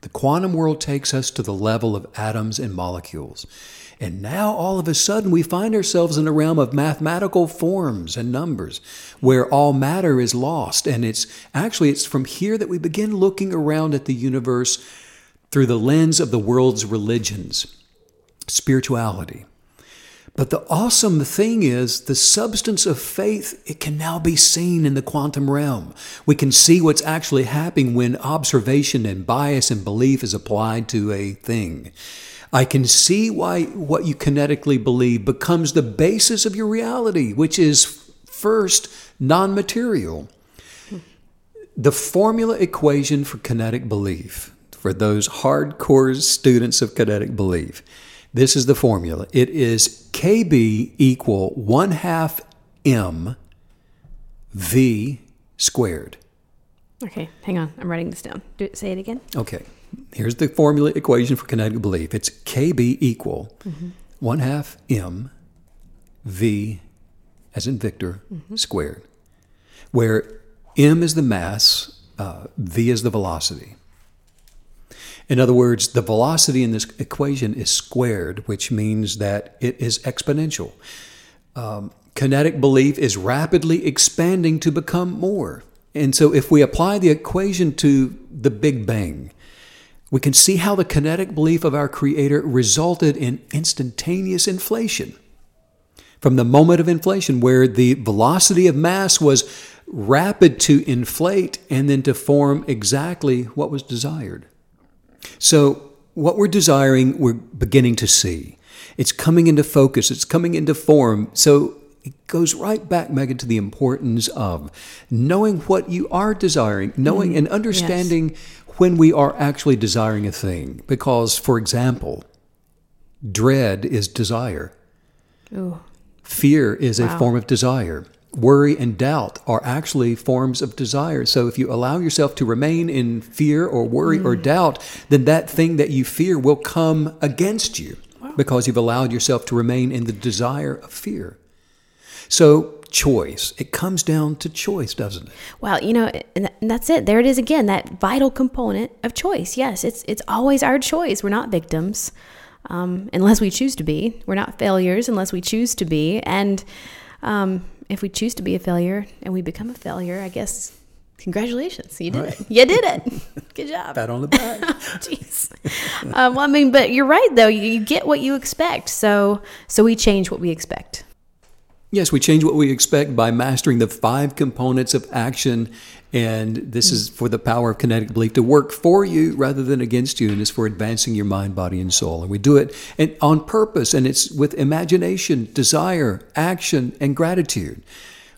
Speaker 2: the quantum world takes us to the level of atoms and molecules. And now all of a sudden we find ourselves in a realm of mathematical forms and numbers where all matter is lost. And it's actually it's from here that we begin looking around at the universe through the lens of the world's religions, spirituality. But the awesome thing is the substance of faith, it can now be seen in the quantum realm. We can see what's actually happening when observation and bias and belief is applied to a thing. I can see why what you kinetically believe becomes the basis of your reality, which is first non material. The formula equation for kinetic belief, for those hardcore students of kinetic belief, this is the formula. It is KB equal 1 half M V squared.
Speaker 3: Okay, hang on. I'm writing this down. Do it, say it again.
Speaker 2: Okay, here's the formula equation for kinetic belief. It's KB equal 1 half M V as in Victor squared, where M is the mass, uh, V is the velocity. In other words, the velocity in this equation is squared, which means that it is exponential. Um, kinetic belief is rapidly expanding to become more. And so, if we apply the equation to the Big Bang, we can see how the kinetic belief of our Creator resulted in instantaneous inflation. From the moment of inflation, where the velocity of mass was rapid to inflate and then to form exactly what was desired. So, what we're desiring, we're beginning to see. It's coming into focus, it's coming into form. So, it goes right back, Megan, to the importance of knowing what you are desiring, knowing mm-hmm. and understanding when we are actually desiring a thing. Because, for example, dread is desire,
Speaker 3: Ooh.
Speaker 2: fear is a form of desire. Worry and doubt are actually forms of desire. So if you allow yourself to remain in fear or worry or doubt, then that thing that you fear will come against you because you've allowed yourself to remain in the desire of fear. So, choice. It comes down to choice, doesn't it?
Speaker 3: Well, you know, and and that's it. There it is again. That vital component of choice. Yes, it's it's always our choice. We're not victims, um, unless we choose to be. We're not failures unless we choose to be. And um, if we choose to be a failure and we become a failure, I guess congratulations, you did it. You did it. Good job.
Speaker 2: Pat on the back.
Speaker 3: Jeez. Um, well, I mean, but you're right though. You, you get what you expect. So so we change what we expect.
Speaker 2: Yes, we change what we expect by mastering the five components of action. And this is for the power of kinetic belief to work for you rather than against you. And it's for advancing your mind, body, and soul. And we do it and on purpose. And it's with imagination, desire, action, and gratitude.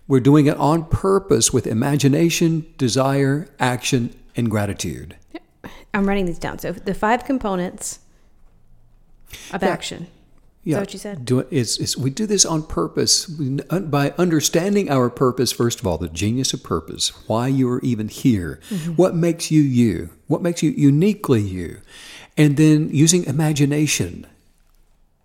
Speaker 2: We're doing it on purpose with imagination, desire, action, and gratitude.
Speaker 3: I'm writing these down. So the five components of action. Is that what you said?
Speaker 2: Do it, it's, it's, we do this on purpose We- by understanding our purpose, first of all, the genius of purpose, why you are even here,
Speaker 3: Mm-hmm.
Speaker 2: what makes you you, what makes you uniquely you, and then using imagination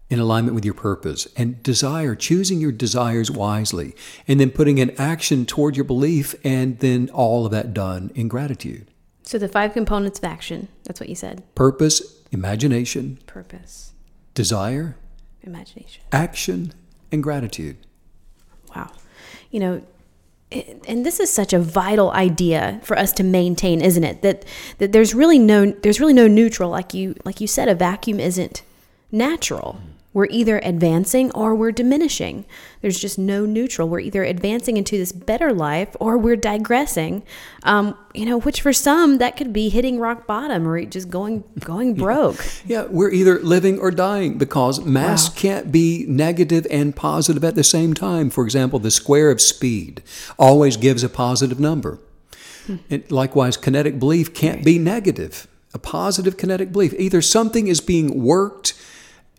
Speaker 2: in alignment with your purpose and desire, choosing your desires wisely, and then putting an action toward your belief, and then all of that done in gratitude.
Speaker 3: So the five components of action. That's what you said.
Speaker 2: Purpose, imagination,
Speaker 3: Purpose,
Speaker 2: desire,
Speaker 3: imagination.
Speaker 2: action, and gratitude.
Speaker 3: Wow. You know, and this is such a vital idea for us to maintain, isn't it? That that there's really no there's really no neutral like you like you said a vacuum isn't natural. Mm-hmm. We're either advancing or we're diminishing. There's just no neutral. We're either advancing into this better life or we're digressing. Um, you know, which for some that could be hitting rock bottom or just going going broke.
Speaker 2: Yeah, we're either living or dying because mass
Speaker 3: Wow.
Speaker 2: can't be negative and positive at the same time. For example, the square of speed always gives a positive number. And likewise, kinetic belief can't be negative. A positive kinetic belief. Either something is being worked,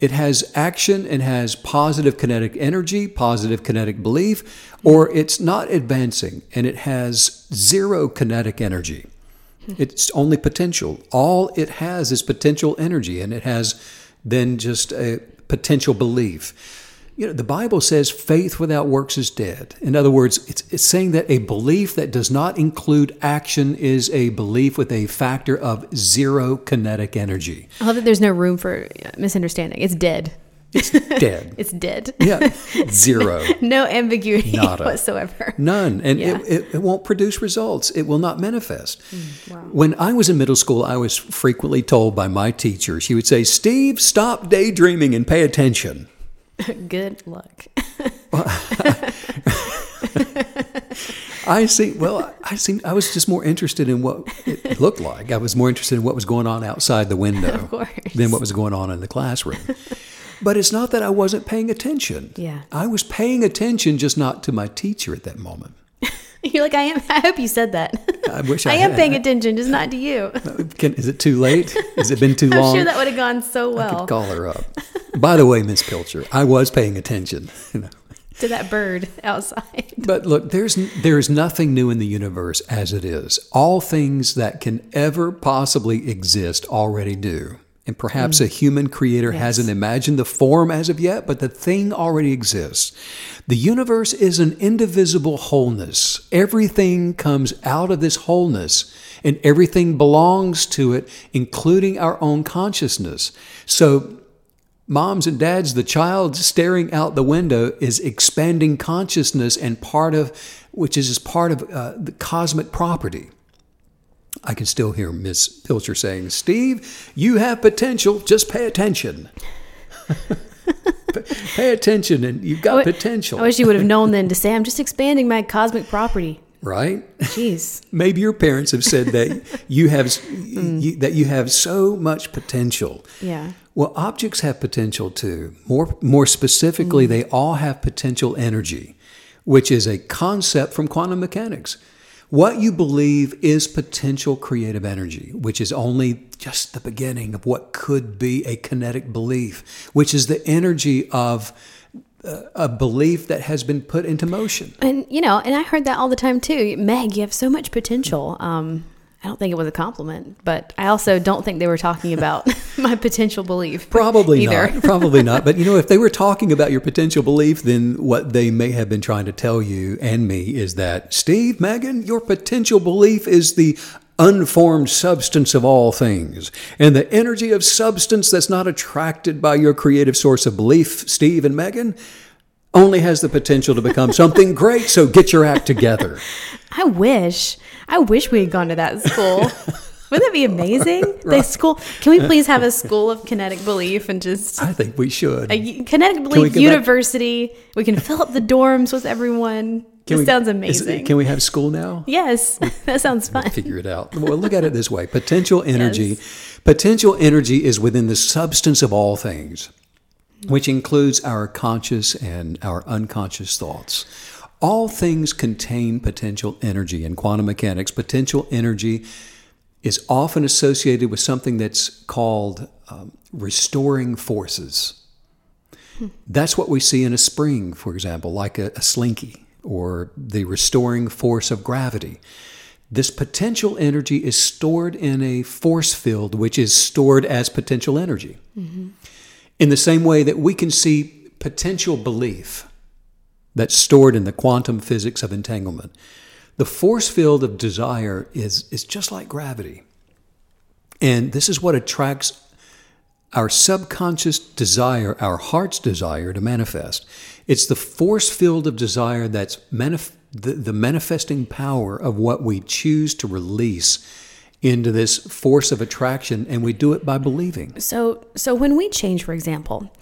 Speaker 2: it has action and has positive kinetic energy, positive kinetic belief, or it's not advancing and it has zero kinetic energy. It's only potential. All it has is potential energy, and it has then just a potential belief. You know, the Bible says faith without works is dead. In other words, it's, it's saying that a belief that does not include action is a belief with a factor of zero kinetic energy.
Speaker 3: I love that there's no room for misunderstanding. It's dead.
Speaker 2: It's dead.
Speaker 3: It's dead.
Speaker 2: yeah, zero.
Speaker 3: no ambiguity
Speaker 2: Nada.
Speaker 3: whatsoever.
Speaker 2: None. And
Speaker 3: Yeah.
Speaker 2: it, it, it won't produce results. It will not manifest.
Speaker 3: Mm,
Speaker 2: When I was in middle school, I was frequently told by my teacher, she would say, Steve, stop daydreaming and pay attention.
Speaker 3: Good luck.
Speaker 2: I see. Well, I seem I was just more interested in what it looked like. I was more interested in what was going on outside the window than what was going on in the classroom. But it's not that I wasn't paying attention.
Speaker 3: Yeah.
Speaker 2: I was paying attention, just not to my teacher at that moment.
Speaker 3: You're like, I am. I hope you said that.
Speaker 2: I wish I,
Speaker 3: I am
Speaker 2: had.
Speaker 3: paying attention, just not to you.
Speaker 2: Uh, can, is it too late? Has it been too long?
Speaker 3: I'm sure that would have gone so
Speaker 2: I
Speaker 3: well
Speaker 2: could call her up. By the way, Miss Pilcher, I was paying attention. You know.
Speaker 3: to that bird outside.
Speaker 2: But look, there's there's nothing new in the universe as it is. All things that can ever possibly exist already do. And perhaps mm. a human creator hasn't imagined the form as of yet, but the thing already exists. The universe is an indivisible wholeness. Everything comes out of this wholeness, and everything belongs to it, including our own consciousness. So moms and dads, the child staring out the window is expanding consciousness and part of, which is part of uh, the cosmic property. I can still hear Miss Pilcher saying, Steve, you have potential, just pay attention. pay attention, and you've got potential.
Speaker 3: I wish you would have known then to say, I'm just expanding my cosmic property.
Speaker 2: right?
Speaker 3: Jeez.
Speaker 2: Maybe your parents have said that you have you, that you have so much potential.
Speaker 3: Yeah.
Speaker 2: Well, objects have potential too. More more specifically, they all have potential energy, which is a concept from quantum mechanics. What you believe is potential creative energy, which is only just the beginning of what could be a kinetic belief, which is the energy of uh, a belief that has been put into motion.
Speaker 3: And, you know, and I heard that all the time too. Meg, you have so much potential. Um, I don't think it was a compliment, but I also don't think they were talking about my potential belief.
Speaker 2: Probably
Speaker 3: either.
Speaker 2: not. Probably not. But you know, if they were talking about your potential belief, then what they may have been trying to tell you and me is that, Steve, Megan, your potential belief is the unformed substance of all things. And the energy of substance that's not attracted by your creative source of belief, Steve and Megan, only has the potential to become something great. So get your act together.
Speaker 3: I wish, I wish we had gone to that school. Wouldn't that be amazing? The school. Can we please have a school of kinetic belief and just
Speaker 2: I think we should.
Speaker 3: a kinetic
Speaker 2: we
Speaker 3: belief
Speaker 2: back-
Speaker 3: university? We can fill up the dorms with everyone.
Speaker 2: Can
Speaker 3: this
Speaker 2: we-
Speaker 3: sounds amazing.
Speaker 2: can we have school now?
Speaker 3: yes, that sounds fun.
Speaker 2: figure it out. Well, look at it this way potential energy. Potential energy is within the substance of all things, which includes our conscious and our unconscious thoughts. All things contain potential energy. In quantum mechanics, potential energy is often associated with something that's called um, restoring forces. That's what we see in a spring, for example, like a, a slinky or the restoring force of gravity. This potential energy is stored in a force field, which is stored as potential energy. In the same way that we can see potential belief that's stored in the quantum physics of entanglement, the force field of desire is, is just like gravity. And this is what attracts our subconscious desire, our heart's desire to manifest. It's the force field of desire that's manif- the, the manifesting power of what we choose to release into this force of attraction, and we do it by believing.
Speaker 3: So, so when we change, for example,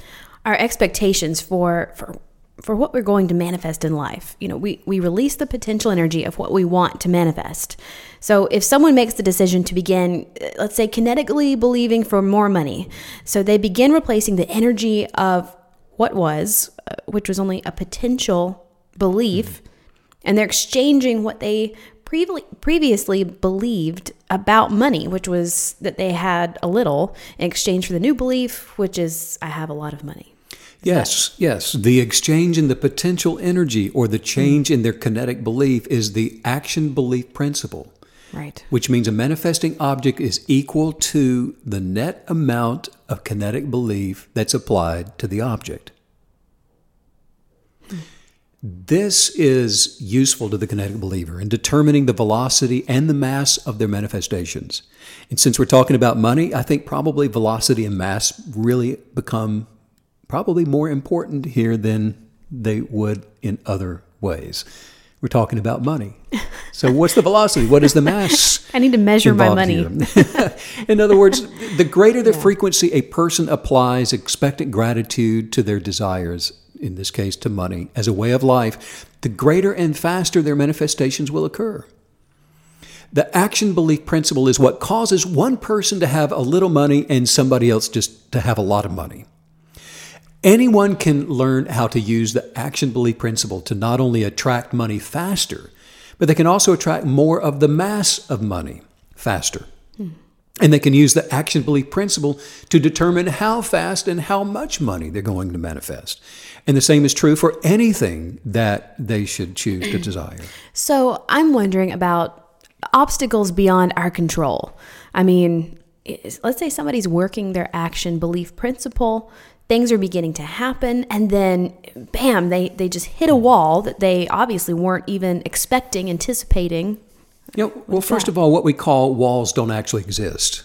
Speaker 3: our expectations for for for what we're going to manifest in life, you know, we we release the potential energy of what we want to manifest. So, if someone makes the decision to begin, uh, let's say, kinetically believing for more money, so they begin replacing the energy of what was, uh, which was only a potential belief, mm-hmm. and they're exchanging what they previously believed about money, which was that they had a little in exchange for the new belief, which is I have a lot of money.
Speaker 2: Yes, yes. The exchange in the potential energy or the hmm. change in their kinetic belief is the action belief principle.
Speaker 3: Right.
Speaker 2: Which means a manifesting object is equal to the net amount of kinetic belief that's applied to the object. This is useful to the kinetic believer in determining the velocity and the mass of their manifestations. And since we're talking about money, I think probably velocity and mass really become probably more important here than they would in other ways. We're talking about money. So, what's the velocity? What is the mass?
Speaker 3: I need to measure my money.
Speaker 2: in other words, the greater the yeah. frequency a person applies expectant gratitude to their desires, in this case to money, as a way of life, the greater and faster their manifestations will occur. The action belief principle is what causes one person to have a little money and somebody else just to have a lot of money. Anyone can learn how to use the action belief principle to not only attract money faster, but they can also attract more of the mass of money faster. Hmm. And they can use the action belief principle to determine how fast and how much money they're going to manifest. And the same is true for anything that they should choose to desire.
Speaker 3: So I'm wondering about obstacles beyond our control. I mean, let's say somebody's working their action belief principle, things are beginning to happen, and then bam, they, they just hit a wall that they obviously weren't even expecting, anticipating
Speaker 2: you know, well, first that? of all, what we call walls don't actually exist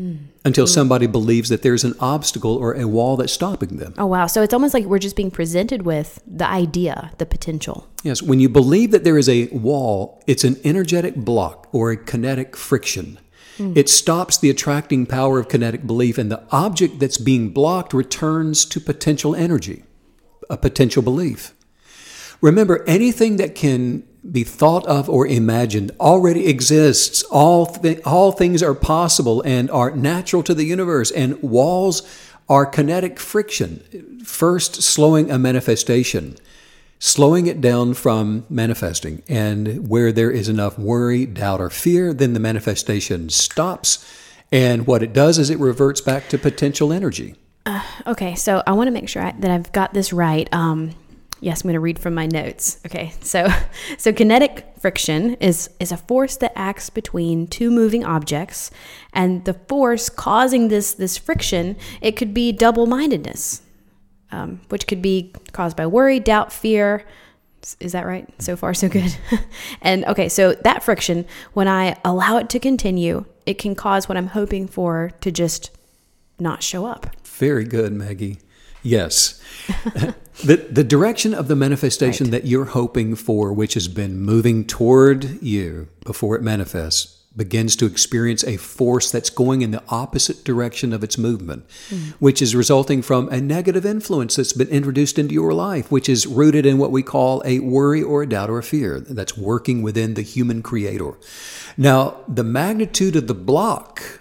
Speaker 2: mm. until somebody believes that there's an obstacle or a wall that's stopping them.
Speaker 3: Oh, wow. So it's almost like we're just being presented with the idea, the potential.
Speaker 2: Yes. When you believe that there is a wall, it's an energetic block or a kinetic friction. Mm. It stops the attracting power of kinetic belief, and the object that's being blocked returns to potential energy, a potential belief. Remember, anything that can be thought of or imagined already exists. All, th- all things are possible and are natural to the universe, and walls are kinetic friction, first slowing a manifestation, slowing it down from manifesting. And where there is enough worry, doubt, or fear, then the manifestation stops. And what it does is it reverts back to potential energy.
Speaker 3: Uh, okay, so I want to make sure I, that I've got this right. Um, Yes, I'm going to read from my notes. Okay, so so kinetic friction is is a force that acts between two moving objects, and the force causing this this friction it could be double mindedness, um, which could be caused by worry, doubt, fear. Is that right? So far, so good. and okay, so that friction, when I allow it to continue, it can cause what I'm hoping for to just not show up.
Speaker 2: Very good, Maggie. Yes. the, the direction of the manifestation right. that you're hoping for, which has been moving toward you before it manifests, begins to experience a force that's going in the opposite direction of its movement, mm. which is resulting from a negative influence that's been introduced into your life, which is rooted in what we call a worry or a doubt or a fear that's working within the human creator. Now, the magnitude of the block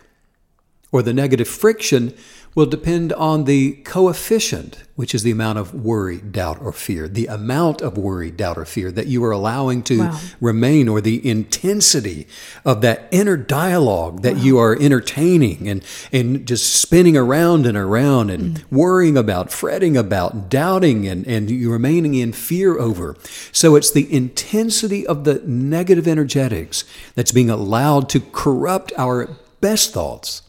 Speaker 2: or the negative friction will depend on the coefficient, which is the amount of worry, doubt, or fear, the amount of worry, doubt, or fear that you are allowing to wow. remain, or the intensity of that inner dialogue that wow. you are entertaining and, and just spinning around and around and mm. worrying about, fretting about, doubting, and, and you remaining in fear over. So it's the intensity of the negative energetics that's being allowed to corrupt our best thoughts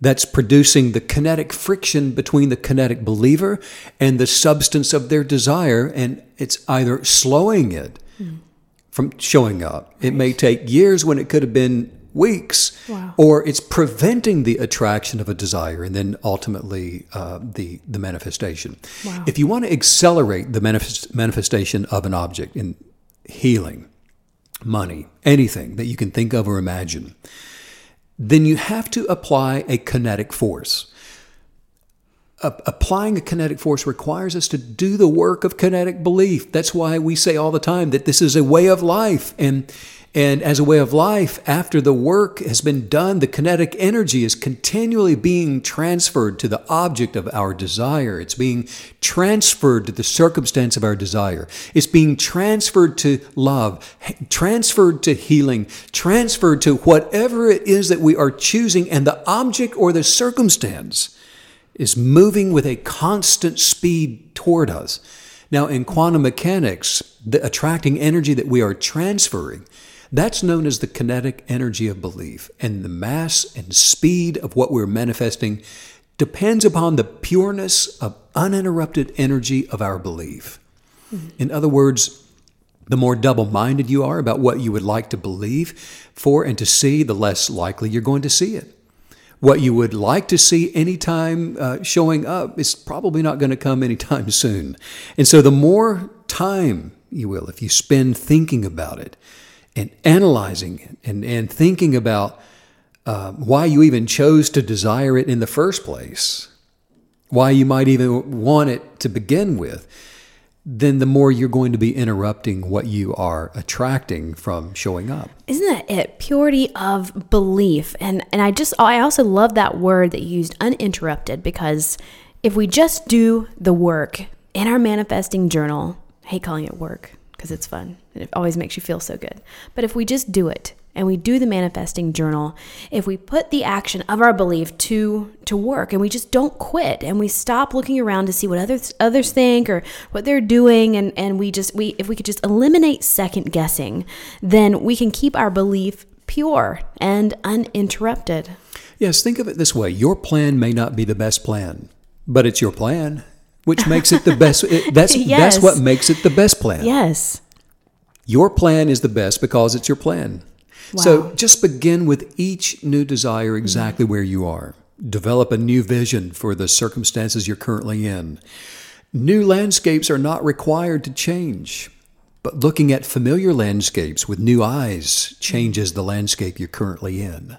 Speaker 2: that's producing the kinetic friction between the kinetic believer and the substance of their desire. And it's either slowing it from showing up. It may take years when it could have been weeks,
Speaker 3: Wow.
Speaker 2: or it's preventing the attraction of a desire and then ultimately uh, the, the manifestation.
Speaker 3: Wow.
Speaker 2: If you want to accelerate the manifest, manifestation of an object in healing, money, anything that you can think of or imagine, then you have to apply a kinetic force. A- applying a kinetic force requires us to do the work of kinetic belief. That's why we say all the time that this is a way of life. And, and as a way of life, after the work has been done, the kinetic energy is continually being transferred to the object of our desire. It's being transferred to the circumstance of our desire. It's being transferred to love, transferred to healing, transferred to whatever it is that we are choosing, and the object or the circumstance is moving with a constant speed toward us. Now, in quantum mechanics, the attracting energy that we are transferring, that's known as the kinetic energy of belief. And the mass and speed of what we're manifesting depends upon the pureness of uninterrupted energy of our belief. In other words, the more double minded you are about what you would like to believe for and to see, the less likely you're going to see it what you would like to see anytime uh, showing up is probably not going to come anytime soon. And so, the more time you will, if you spend thinking about it and analyzing it and, and thinking about uh, why you even chose to desire it in the first place, why you might even want it to begin with, then the more you're going to be interrupting what you are attracting from showing up.
Speaker 3: Isn't that it? Purity of belief. And and I just I also love that word that you used uninterrupted because if we just do the work in our manifesting journal, I hate calling it work because it's fun and it always makes you feel so good. But if we just do it and we do the manifesting journal, if we put the action of our belief to to work and we just don't quit and we stop looking around to see what others others think or what they're doing and and we just we if we could just eliminate second guessing, then we can keep our belief pure and uninterrupted.
Speaker 2: Yes, think of it this way your plan may not be the best plan, but it's your plan, which makes it the best. it- that's,
Speaker 3: Yes.
Speaker 2: that's what makes it the best plan.
Speaker 3: Yes.
Speaker 2: Your plan is the best because it's your plan.
Speaker 3: Wow.
Speaker 2: So just begin with each new desire exactly where you are. Develop a new vision for the circumstances you're currently in. New landscapes are not required to change, but looking at familiar landscapes with new eyes changes the landscape you're currently in.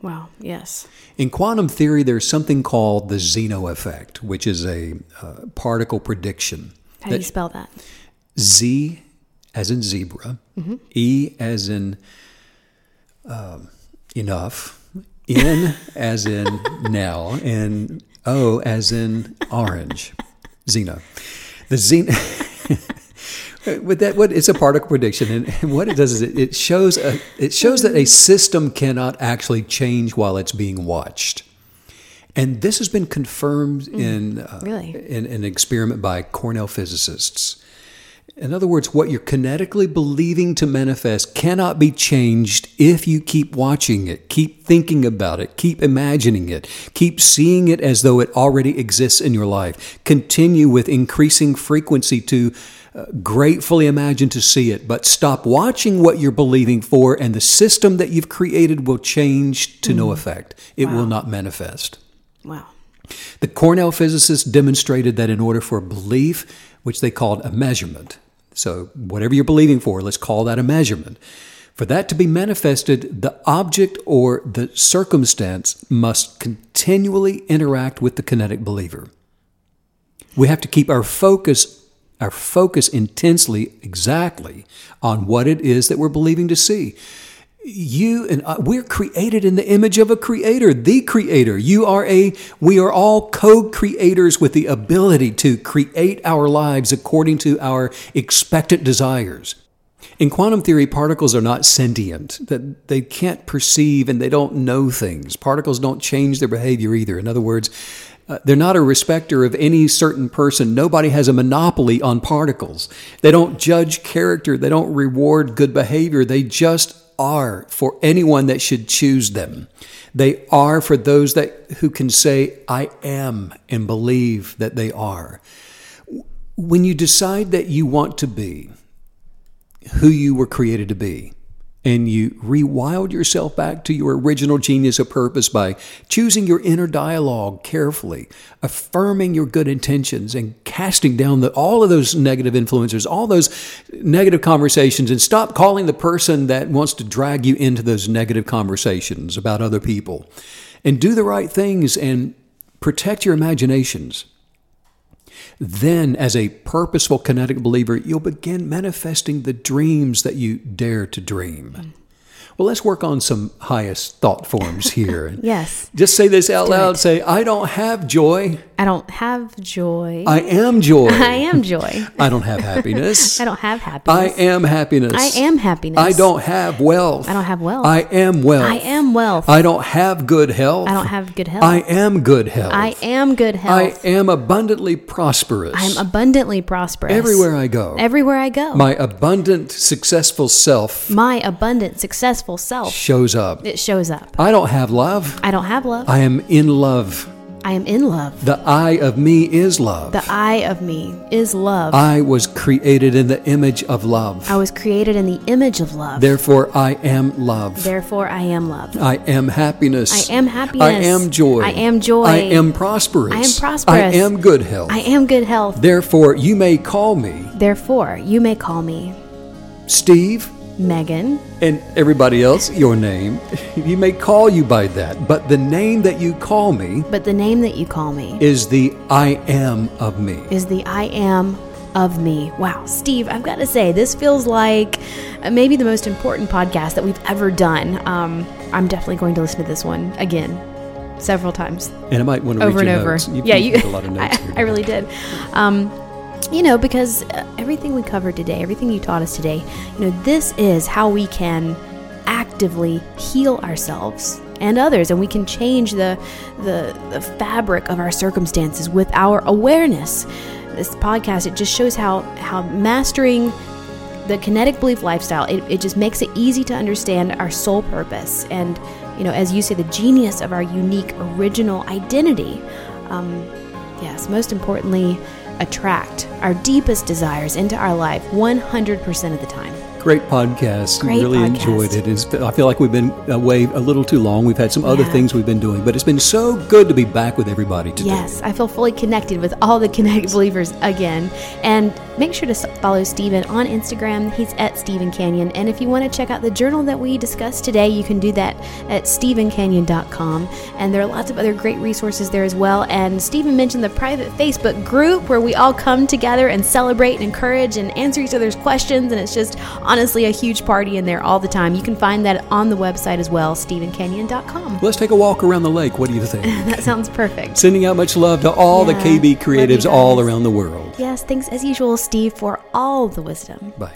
Speaker 3: Wow. Yes.
Speaker 2: In quantum theory, there's something called the Zeno effect, which is a uh, particle prediction.
Speaker 3: How do you spell that?
Speaker 2: Z as in zebra, E as in um, enough, N as in now, and O as in orange. Zeno. The Zeno. With that, what it's a particle prediction, and, and what it does is it, it shows a, it shows that a system cannot actually change while it's being watched, and this has been confirmed in uh,
Speaker 3: Really?
Speaker 2: in an experiment by Cornell physicists. In other words, what you're kinetically believing to manifest cannot be changed if you keep watching it, keep thinking about it, keep imagining it, keep seeing it as though it already exists in your life. Continue with increasing frequency to uh, gratefully imagine to see it, but stop watching what you're believing for, and the system that you've created will change to no effect. It will not manifest.
Speaker 3: Wow.
Speaker 2: The Cornell physicists demonstrated that in order for belief, which they called a measurement, so whatever you're believing for, let's call that a measurement, for that to be manifested, the object or the circumstance must continually interact with the kinetic believer. We have to keep our focus our focus intensely exactly on what it is that we're believing to see you and I, we're created in the image of a creator the creator you are a we are all co-creators with the ability to create our lives according to our expectant desires in quantum theory particles are not sentient that they can't perceive and they don't know things particles don't change their behavior either in other words uh, they're not a respecter of any certain person. Nobody has a monopoly on particles. They don't judge character. They don't reward good behavior. They just are for anyone that should choose them. They are for those that who can say I am and believe that they are. When you decide that you want to be who you were created to be, and you rewild yourself back to your original genius of purpose by choosing your inner dialogue carefully, affirming your good intentions, and casting down the, all of those negative influencers, all those negative conversations, and stop calling the person that wants to drag you into those negative conversations about other people. And do the right things and protect your imaginations. Then, as a purposeful kinetic believer, you'll begin manifesting the dreams that you dare to dream. Well, let's work on some highest thought forms here.
Speaker 3: Yes.
Speaker 2: Just say this out loud. Say, I don't have joy.
Speaker 3: I don't have joy.
Speaker 2: I am joy.
Speaker 3: I am joy.
Speaker 2: I don't have happiness.
Speaker 3: I don't have happiness.
Speaker 2: I am happiness.
Speaker 3: I am happiness.
Speaker 2: I don't have wealth.
Speaker 3: I don't have wealth.
Speaker 2: I am wealth.
Speaker 3: I am wealth.
Speaker 2: I don't have good health.
Speaker 3: I don't have good health.
Speaker 2: I am good health.
Speaker 3: I am good health.
Speaker 2: I am abundantly prosperous.
Speaker 3: I am abundantly prosperous.
Speaker 2: Everywhere I go.
Speaker 3: Everywhere I go.
Speaker 2: My abundant, successful self
Speaker 3: My abundant, successful self.
Speaker 2: shows up.
Speaker 3: It shows up.
Speaker 2: I don't have love.
Speaker 3: I don't have love.
Speaker 2: I am in love.
Speaker 3: I am in love.
Speaker 2: The I of me is love.
Speaker 3: The I of me is love.
Speaker 2: I was created in the image of love.
Speaker 3: I was created in the image of love.
Speaker 2: Therefore, I am love.
Speaker 3: Therefore, I am love.
Speaker 2: I am happiness.
Speaker 3: I am happiness.
Speaker 2: I am joy.
Speaker 3: I am joy.
Speaker 2: I am prosperous.
Speaker 3: I am prosperous.
Speaker 2: I am good health.
Speaker 3: I am good health.
Speaker 2: Therefore, you may call me
Speaker 3: Therefore, you may call me
Speaker 2: Steve
Speaker 3: Megan.
Speaker 2: and everybody else your name. He may call you by that, but the name that you call me
Speaker 3: But the name that you call me
Speaker 2: is the I am of me.
Speaker 3: is the I am of me. Wow, Steve, I've got to say, this feels like uh, maybe the most important podcast that we've ever done. Um, I'm definitely going to listen to this one again several times.
Speaker 2: And I might want to
Speaker 3: over and over.
Speaker 2: notes.
Speaker 3: yeah,
Speaker 2: you
Speaker 3: you.
Speaker 2: took a lot of notes
Speaker 3: I. I really did. Um, you know, because uh, everything we covered today, everything you taught us today, you know, this is how we can actively heal ourselves and others, and we can change the the, the fabric of our circumstances with our awareness. This podcast it just shows how how mastering the kinetic belief lifestyle it, it just makes it easy to understand our soul purpose and you know as you say the genius of our unique original identity um, yes most importantly attract our deepest desires into our life 100% of the time
Speaker 2: Great podcast.
Speaker 3: Great
Speaker 2: really
Speaker 3: podcast.
Speaker 2: enjoyed it. It's, I feel like we've been away a little too long. We've had some other things we've been doing, but it's been so good to be back with everybody today.
Speaker 3: Yes, I feel fully connected with all the Kinetic Believers again. And make sure to follow Stephen on Instagram. He's at Stephen Canyon. And if you want to check out the journal that we discussed today, you can do that at stephencanyon.com. And there are lots of other great resources there as well. And Stephen mentioned the private Facebook group where we all come together and celebrate and encourage and answer each other's questions. And it's just honestly a huge party in there all the time. You can find that on the website as well, stephencanyon.com.
Speaker 2: Let's take a walk around the lake. What do you think?
Speaker 3: That sounds perfect.
Speaker 2: Sending out much love to all
Speaker 3: Yeah,
Speaker 2: the KB creatives all around the world.
Speaker 3: Yes, thanks as usual, Steve, for all the wisdom.
Speaker 2: Bye.